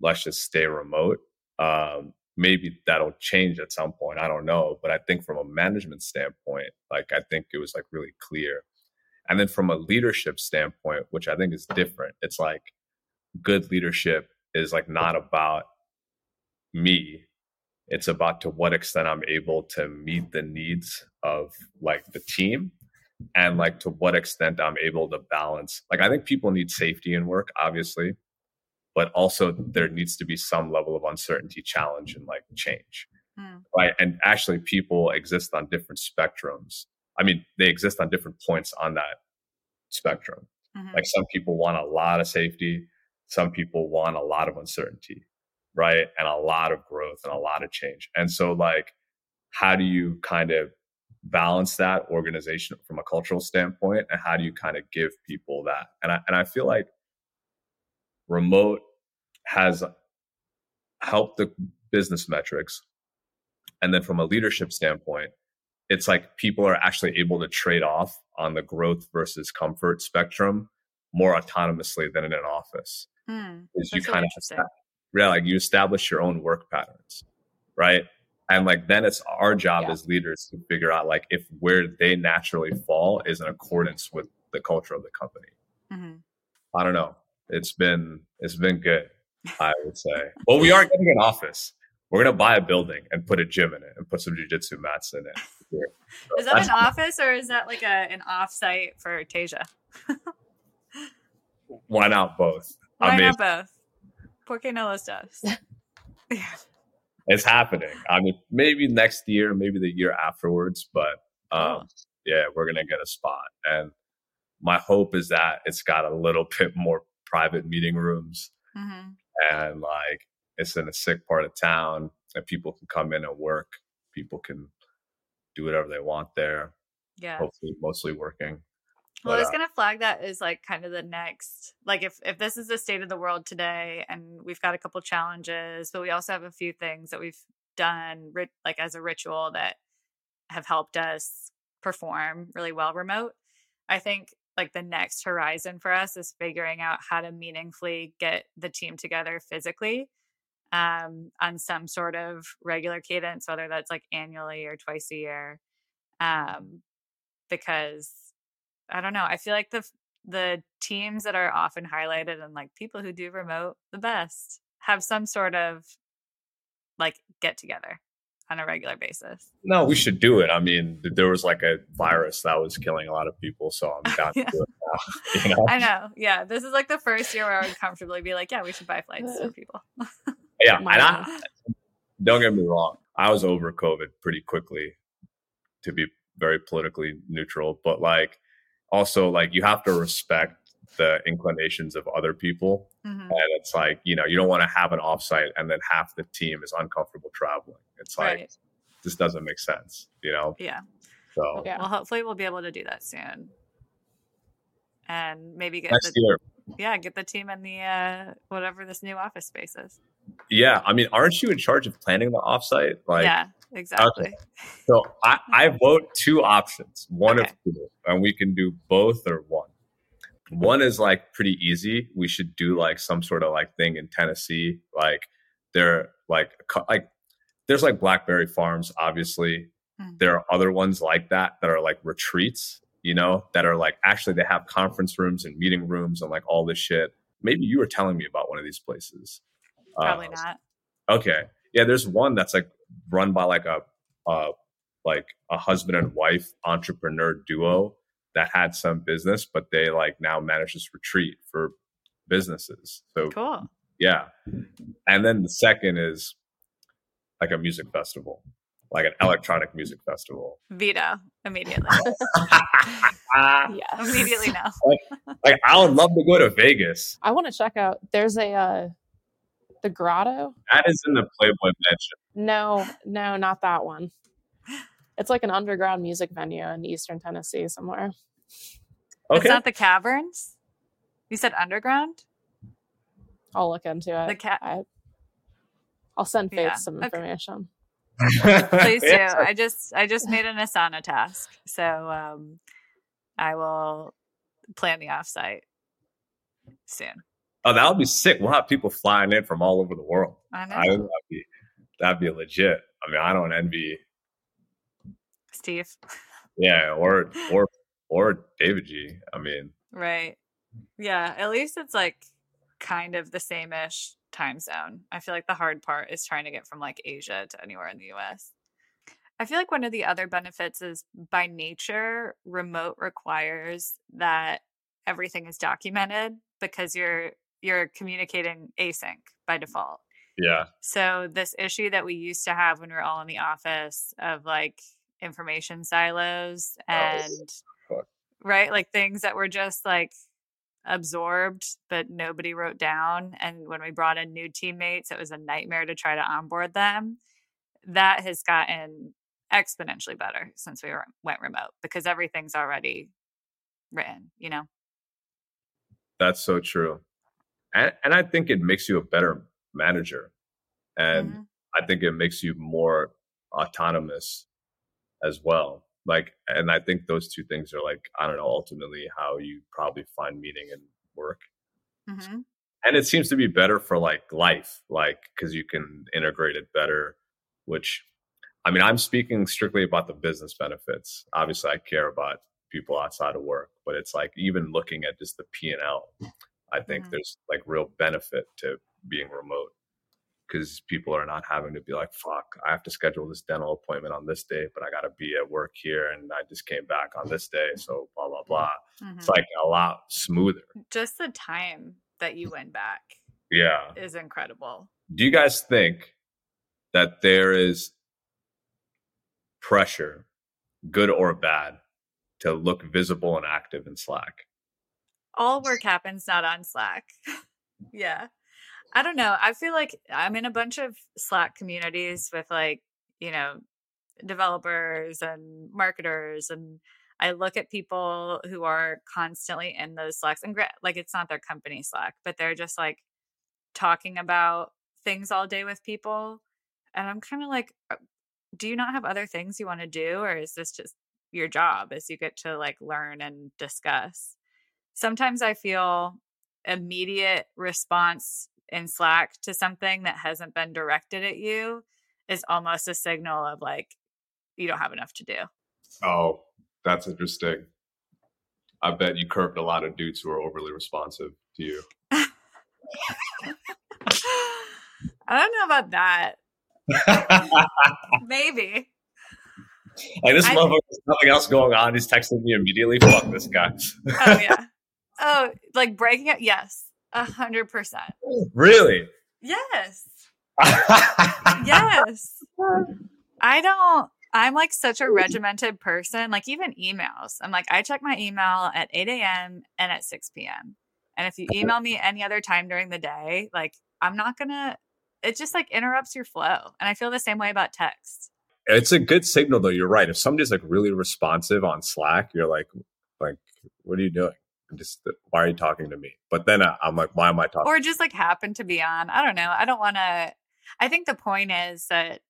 let's just stay remote. Um, maybe that'll change at some point. I don't know. But I think from a management standpoint, like I think it was like really clear. And then from a leadership standpoint, which I think is different, it's like good leadership is like not about me. It's about to what extent I'm able to meet the needs of like the team and like to what extent I'm able to balance. Like, I think people need safety in work, obviously, but also there needs to be some level of uncertainty, challenge, and like change. Mm. Right. And actually, people exist on different spectrums. I mean, they exist on different points on that spectrum. Mm-hmm. Like, some people want a lot of safety, some people want a lot of uncertainty, right? And a lot of growth and a lot of change. And so, like, how do you kind of balance that organization from a cultural standpoint and how do you kind of give people that? And i and i feel like remote has helped the business metrics and then from a leadership standpoint it's like people are actually able to trade off on the growth versus comfort spectrum more autonomously than in an office. Mm, is you kind of yeah like you establish your own work patterns right and like then it's our job yeah. as leaders to figure out like if where they naturally fall is in accordance with the culture of the company. Mm-hmm. i don't know. It's been it's been good i would say. Well we are getting an office. We're going to buy a building and put a gym in it and put some jiu-jitsu mats in it. So is that an office or is that like a an off-site for tasia? Why not both? Why I mean, not both porque no los dos? [LAUGHS] Yeah it's happening. I mean, maybe next year, maybe the year afterwards, but um, yeah, we're gonna get a spot. And my hope is that it's got a little [LAUGHS] bit more private meeting rooms, mm-hmm. and like it's in a sick part of town, and people can come in and work. People can do whatever they want there. Yeah, hopefully, mostly working. Well, but, I was uh, gonna flag that as like kind of the next, like if if this is the state of the world today, and we've got a couple challenges, but we also have a few things that we've done, like as a ritual that have helped us perform really well remote. I think like the next horizon for us is figuring out how to meaningfully get the team together physically um, on some sort of regular cadence, whether that's like annually or twice a year. Um, because I don't know, I feel like the the teams that are often highlighted and like people who do remote the best have some sort of like get together on a regular basis. No, we should do it. I mean, there was like a virus that was killing a lot of people, so I'm [LAUGHS] down yeah. to do it now. [LAUGHS] You know? I know. Yeah, this is like the first year where I would comfortably be like, yeah, we should buy flights for [LAUGHS] people. yeah, and I, don't get me wrong. I was over COVID pretty quickly, to be very politically neutral, but like also like you have to respect the inclinations of other people. Mm-hmm. And it's like, you know, you don't want to have an offsite and then half the team is uncomfortable traveling. It's like, right. this doesn't make sense, you know? Yeah. So, yeah. well, hopefully we'll be able to do that soon. And maybe get next the, year. Yeah, get the team in the uh whatever this new office space is. Yeah, I mean, aren't you in charge of planning the offsite? Like, yeah, exactly. Okay. So I, [LAUGHS] I vote two options, one okay. of two, and we can do both or one. One is like pretty easy. We should do like some sort of like thing in Tennessee. Like there, like like there's like Blackberry Farms. Obviously, mm. there are other ones like that that are like retreats. You know, that are like actually they have conference rooms and meeting rooms and like all this shit. Maybe you were telling me about one of these places. Probably uh, not. Okay, yeah. There's one that's like run by like a uh like a husband and wife entrepreneur duo that had some business, but they like now manage this retreat for businesses. So cool. Yeah. And then the second is like a music festival, like an electronic music festival. Veto immediately. [LAUGHS] [LAUGHS] yeah. Immediately now. [LAUGHS] like, like, I would love to go to Vegas. I want to check out. There's a uh the grotto. That is in the Playboy Mansion. No, no, not that one. It's like an underground music venue in Eastern Tennessee somewhere. Okay. It's not the caverns. You said underground. I'll look into it. The cat. I, will send Faith yeah. some information. Okay. [LAUGHS] Please do. I just I just made an Asana task, so um, I will plan the offsite soon. Oh, that would be sick. We'll have people flying in from all over the world. I know. I that'd be that'd be legit. I mean, I don't envy Steve. Yeah, or [LAUGHS] or or David G. I mean, right. Yeah, at least it's like kind of the same ish time zone. I feel like the hard part is trying to get from like Asia to anywhere in the US. I feel like one of the other benefits is by nature, remote requires that everything is documented because you're you're communicating async by default. Yeah. So this issue that we used to have when we are all in the office of like information silos oh, and oh, right like things that were just like absorbed but nobody wrote down and when we brought in new teammates it was a nightmare to try to onboard them that has gotten exponentially better since we were, went remote because everything's already written you know? That's so true. And, and i think it makes you a better manager and mm-hmm. i think it makes you more autonomous as well. Like, and I think those two things are like, I don't know, ultimately how you probably find meaning in work. Mm-hmm. And it seems to be better for like life, like, because you can integrate it better, which I mean, I'm speaking strictly about the business benefits. Obviously, I care about people outside of work, but it's like even looking at just the P and L, I think mm-hmm. there's like real benefit to being remote because people are not having to be like, fuck, I have to schedule this dental appointment on this day, but I got to be at work here and I just came back on this day. So blah, blah, blah. Mm-hmm. It's like a lot smoother. Just the time that you went back. Yeah. Is incredible. Do you guys think that there is pressure, good or bad, to look visible and active in Slack? All work happens not on Slack. [LAUGHS] yeah. I don't know. I feel like I'm in a bunch of Slack communities with like, you know, developers and marketers and I look at people who are constantly in those Slacks and like it's not their company Slack, but they're just like talking about things all day with people and I'm kind of like uh, do you not have other things you want to do or is this just your job as you get to like learn and discuss. Sometimes I feel immediate response in Slack to something that hasn't been directed at you is almost a signal of like you don't have enough to do. Oh, that's interesting. I bet you curved a lot of dudes who are overly responsive to you. [LAUGHS] I don't know about that. Maybe. Like this I- motherfucker has nothing else going on. He's texting me immediately. Fuck this guy. Oh yeah. [LAUGHS] oh, like breaking it? Yes. A hundred percent. Oh, really? Yes. [LAUGHS] Yes. I don't I'm like such a regimented person. Like even emails. I'm like, I check my email at 8 a.m. and at 6 p.m. And if you email me any other time during the day, like I'm not gonna it just like interrupts your flow. And I feel the same way about text. it's a good signal though. You're right. If somebody's like really responsive on Slack, you're like, like, what are you doing? Just why are you talking to me? But then uh, I'm like, why am I talking? or just like happen to be on. I don't know. I don't want to. I think the point is that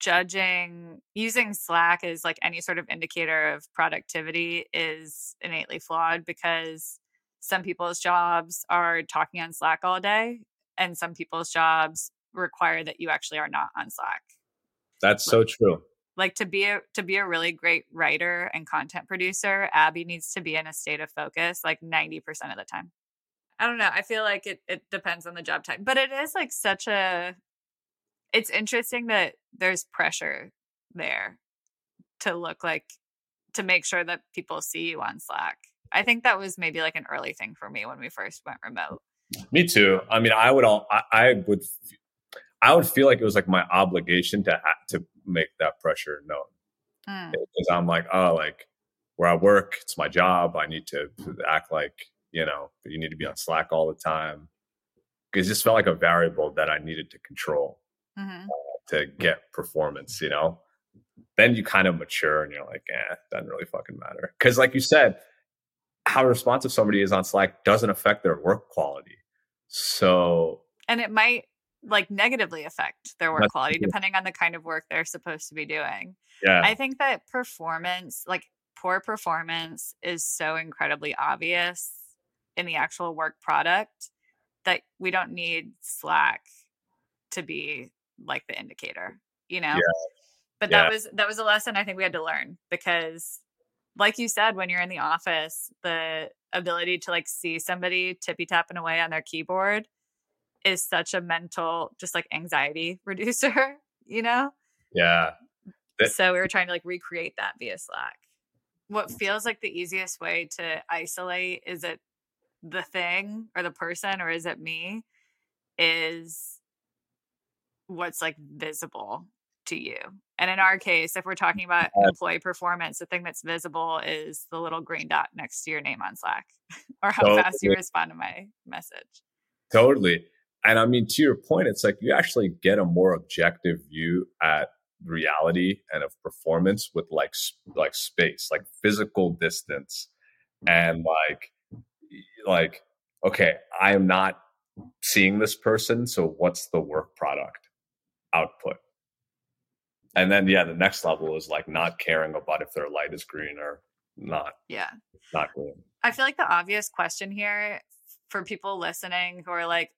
judging using Slack as like any sort of indicator of productivity is innately flawed because some people's jobs are talking on Slack all day, and some people's jobs require that you actually are not on Slack. That's so true. Like to be a to be a really great writer and content producer, Abby needs to be in a state of focus like 90% of the time. I don't know. I feel like it it depends on the job type. But it is like such a it's interesting that there's pressure there to look like to make sure that people see you on Slack. I think that was maybe like an early thing for me when we first went remote. Me too. I mean, I would all, I, I would, I would feel like it was like my obligation to to make that pressure known Mm. because I'm like, oh, like where I work, it's my job. I need to act like you know, you need to be on Slack all the time because it just felt like a variable that I needed to control hmm to get performance. You know, then you kind of mature and you're like, eh, doesn't really fucking matter. Because like you said, how responsive somebody is on Slack doesn't affect their work quality. So And it might like negatively affect their work That's quality true. depending on the kind of work they're supposed to be doing. yeah, I think that performance, like poor performance, is so incredibly obvious in the actual work product that we don't need Slack to be like the indicator, you know? Yeah. But Yeah. that was that was a lesson I think we had to learn because like you said, when you're in the office, the ability to like see somebody tippy tapping away on their keyboard is such a mental, just like anxiety [LAUGHS] reducer, you know? yeah. So we were trying to like recreate that via Slack. What feels like the easiest way to isolate is it the thing or the person or is it me? Is what's like visible to you. And in our case, if we're mm, talking about employee performance, the thing that's visible is the little green dot next to your name on Slack [LAUGHS] or how Totally. fast you respond to my message. Totally. And I mean, to your point, it's like you actually get a more objective view at reality and of performance with like like space, like physical distance, and like like okay, I am not seeing this person, so what's the work product output? And then yeah, the next level is like not caring about if their light is green or not Yeah. not green. I feel like the obvious question here for people listening who are like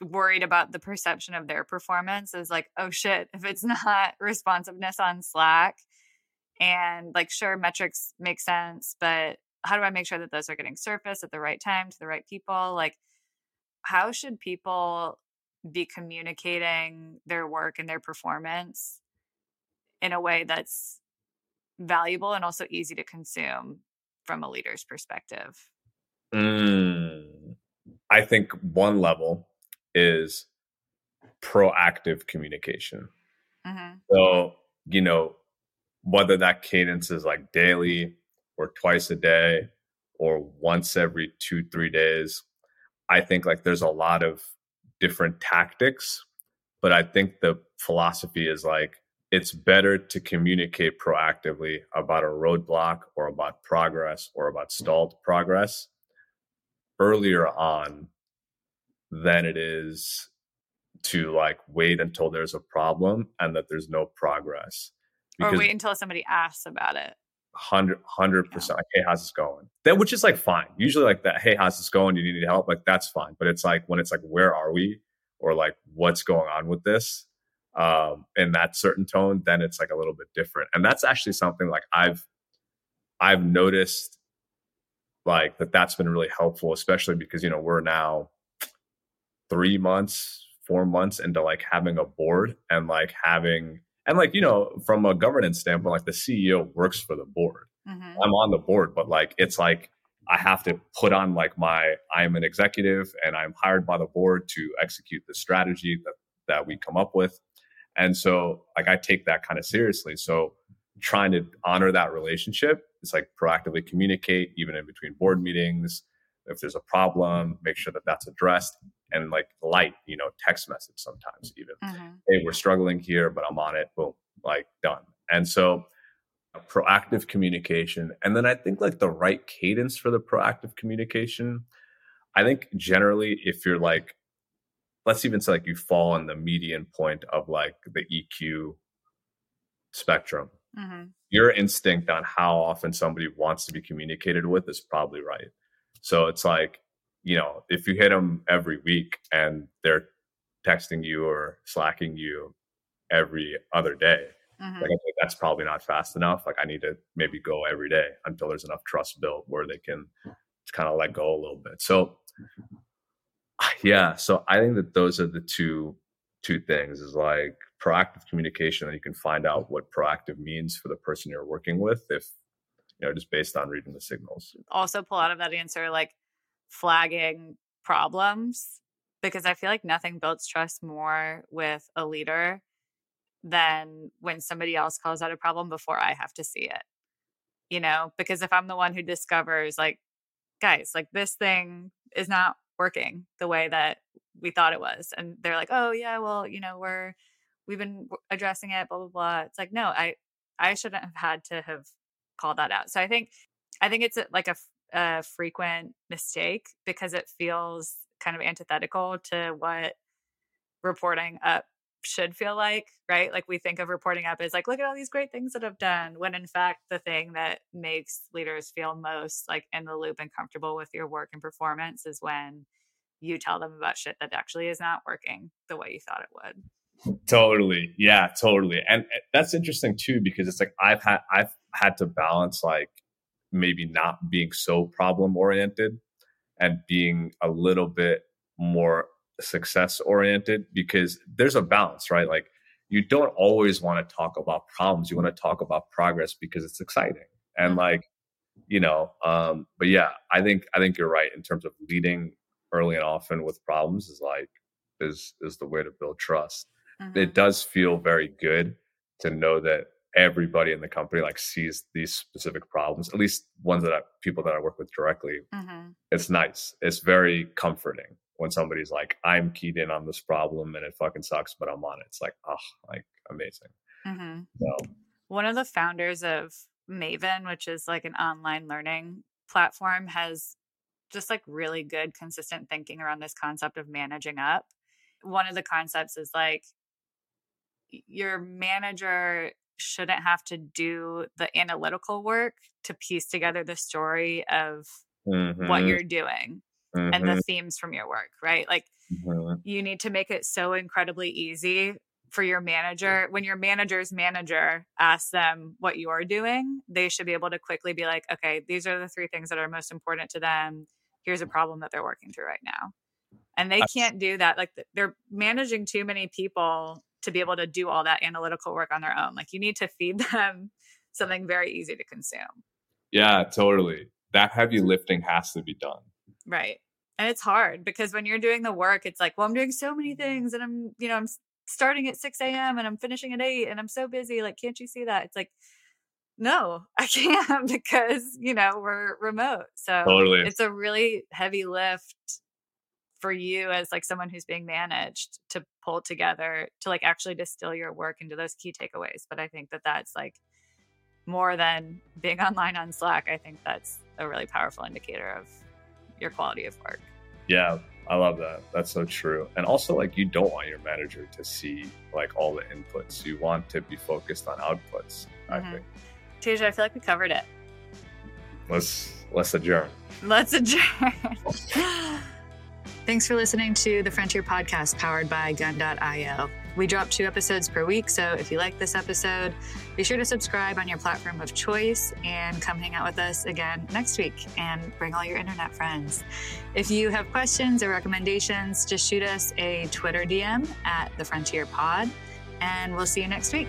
worried about the perception of their performance is like, oh shit, if it's [LAUGHS] not responsiveness on Slack and like, sure, metrics make sense, but how do I make sure that those are getting surfaced at the right time to the right people? Like, how should people be communicating their work and their performance in a way that's valuable and also easy to consume from a leader's perspective? Mm. I think one level is proactive communication. hmm So, you know, whether that cadence is like daily or twice a day or once every two, three days, I think like there's a lot of different tactics. But I think the philosophy is like it's better to communicate proactively about a roadblock or about progress or about stalled progress earlier on than it is to like wait until there's a problem and that there's no progress Or wait until somebody asks about it. hundred hundred percent like, hey, how's this going? That which is like fine. Usually like that, hey, how's this going? Do you need help? Like that's fine. But it's like when it's like, where are we? Or like what's going on with this? Um, in that certain tone, then it's like a little bit different. And that's actually something like I've I've noticed like that that's been really helpful, especially because you know we're now three months, four months into like having a board and like having and like you know from a governance standpoint like the ceo works for the board. Mm-hmm. i'm on the board but like it's like i have to put on like my i'm an executive and i'm hired by the board to execute the strategy that that we come up with. And so like i take that kind of seriously. So trying to honor that relationship is like proactively communicate even in between board meetings. If there's a problem make sure that that's addressed and like light, you know, text message sometimes even. Mm-hmm. Hey, we're struggling here, but I'm on it. Boom, like done. And so proactive communication. And then I think like the right cadence for the proactive communication. I think generally if you're like, let's even say like you fall on the median point of like the EQ spectrum. Mm-hmm. Your instinct on how often somebody wants to be communicated with is probably right. So it's like you know, if you hit them every week and they're texting you or slacking you every other day, mm-hmm. like I think that's probably not fast enough. Like I need to maybe go every day until there's enough trust built where they can kind of let go a little bit. So yeah, so I think that those are the two two things is like proactive communication and you can find out what proactive means for the person you're working with if you know just based on reading the signals. Also pull out of that answer like flagging problems because I feel like nothing builds trust more with a leader than when somebody else calls out a problem before I have to see it. You know, because if I'm the one who discovers, like, guys, like this thing is not working the way that we thought it was. And they're like, oh, yeah, well, you know, we're, we've been addressing it, blah, blah, blah. It's like, no, I, I shouldn't have had to have called that out. So I think, I think it's like a a frequent mistake because it feels kind of antithetical to what reporting up should feel like, right? Like we think of reporting up as like, look at all these great things that I've done, when in fact, the thing that makes leaders feel most like in the loop and comfortable with your work and performance is when you tell them about shit that actually is not working the way you thought it would. Totally. Yeah, totally. And eh, that's interesting too, because it's like I've had, I've had to balance like maybe not being so problem oriented and being a little bit more success oriented because there's a balance, right? Like you don't always want to talk about problems. You want to talk about progress because it's exciting. And mm-hmm. like, you know, um, but yeah, I think I think you're right in terms of leading early and often with problems is like is is the way to build trust. Mm-hmm. It does feel very good to know that everybody in the company like sees these specific problems at least ones that I, people that i work with directly mm-hmm. it's nice it's very comforting when somebody's like i'm keyed in on this problem and it fucking sucks but i'm on it it's like oh like amazing mm-hmm. so one of the founders of maven which is like an online learning platform has just like really good consistent thinking around this concept of managing up one of the concepts is like your manager shouldn't have to do the analytical work to piece together the story of mm-hmm. what you're doing mm-hmm. and the mm-hmm. themes from your work, right? Like mm-hmm. you need to make it so incredibly easy for your manager. When your manager's manager asks them what you're doing, they should be able to quickly be like, okay, these are the three things that are most important to them. Here's a problem that they're working through right now. And they can't do that. Like they're managing too many people to be able to do all that analytical work on their own. Like you need to feed them [LAUGHS] something very easy to consume. Yeah, totally. That heavy lifting has to be done. Right. And it's hard because when you're doing the work, it's like, well, I'm doing so many things and I'm, you know, I'm starting at 6 a.m. and I'm finishing at 8 and I'm so busy. Like, can't you see that? It's like, no, [LAUGHS] I can't because, you know, we're remote. So totally. it's a really heavy lift for you as like someone who's being managed to pull together to like actually distill your work into those key takeaways but i think that that's like more than being [LAUGHS] online on slack i think that's a really powerful indicator of your quality of work yeah i love that that's so true and also like you don't want your manager to see like all the inputs you want to be focused on outputs mm-hmm. i think TJ, I feel like we covered it. Let's let's adjourn. Let's adjourn. [LAUGHS] Thanks for listening to the Frontier Podcast powered by Gun.io. We drop two episodes per week, so if you like this episode, be sure to subscribe on your platform of choice and come hang out with us again next week and bring all your internet friends. If you have questions or recommendations, just shoot us a Twitter DM at the Frontier Pod, and we'll see you next week.